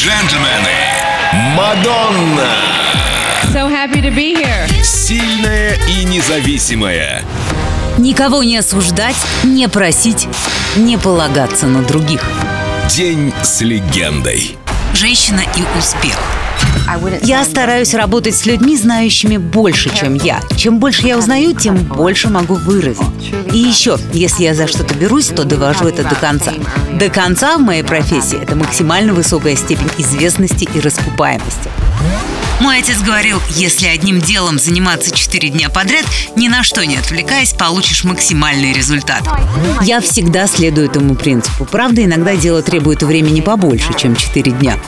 джентльмены, Мадонна! So happy to be here. Сильная и независимая. Никого не осуждать, не просить, не полагаться на других. День с легендой. Женщина и успех. Я стараюсь работать с людьми, знающими больше, чем я. Чем больше я узнаю, тем больше могу выразить. И еще, если я за что-то берусь, то довожу это до конца. До конца в моей профессии – это максимально высокая степень известности и раскупаемости. Мой отец говорил, если одним делом заниматься четыре дня подряд, ни на что не отвлекаясь, получишь максимальный результат. Я всегда следую этому принципу. Правда, иногда дело требует времени побольше, чем четыре дня.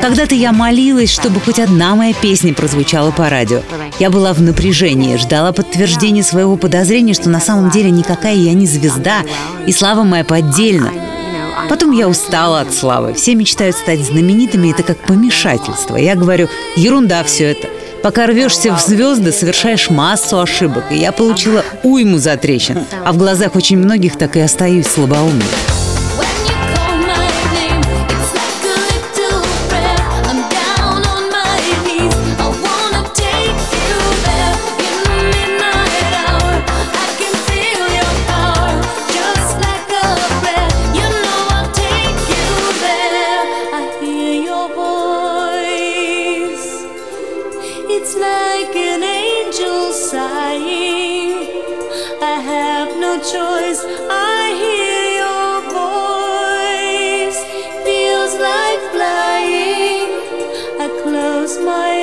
Когда-то я молилась, чтобы хоть одна моя песня прозвучала по радио. Я была в напряжении, ждала подтверждения своего подозрения, что на самом деле никакая я не звезда, и слава моя поддельна. Потом я устала от славы. Все мечтают стать знаменитыми, это как помешательство. Я говорю, ерунда все это. Пока рвешься в звезды, совершаешь массу ошибок. И я получила уйму затрещин. А в глазах очень многих так и остаюсь слабоумной. My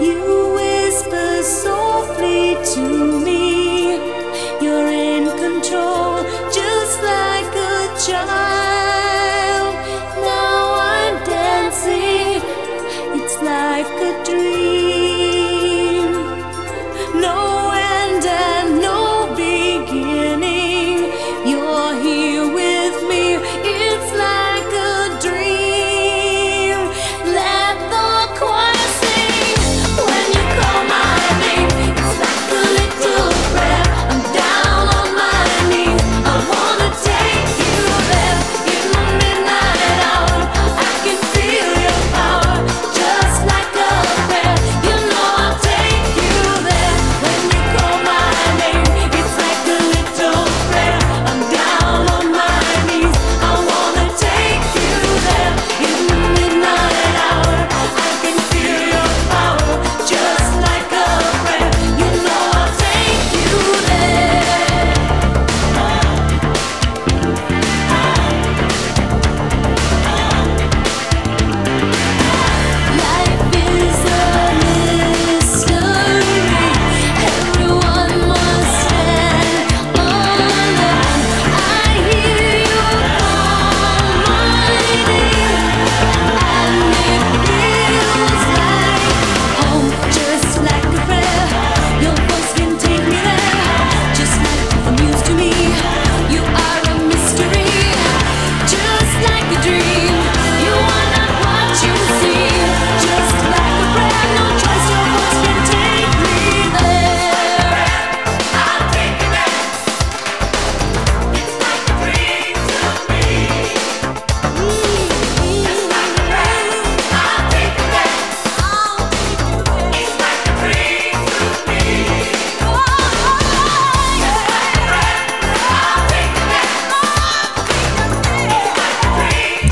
You whisper softly to me.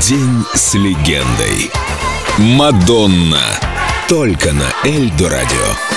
День с легендой. Мадонна. Только на Эльдо радио.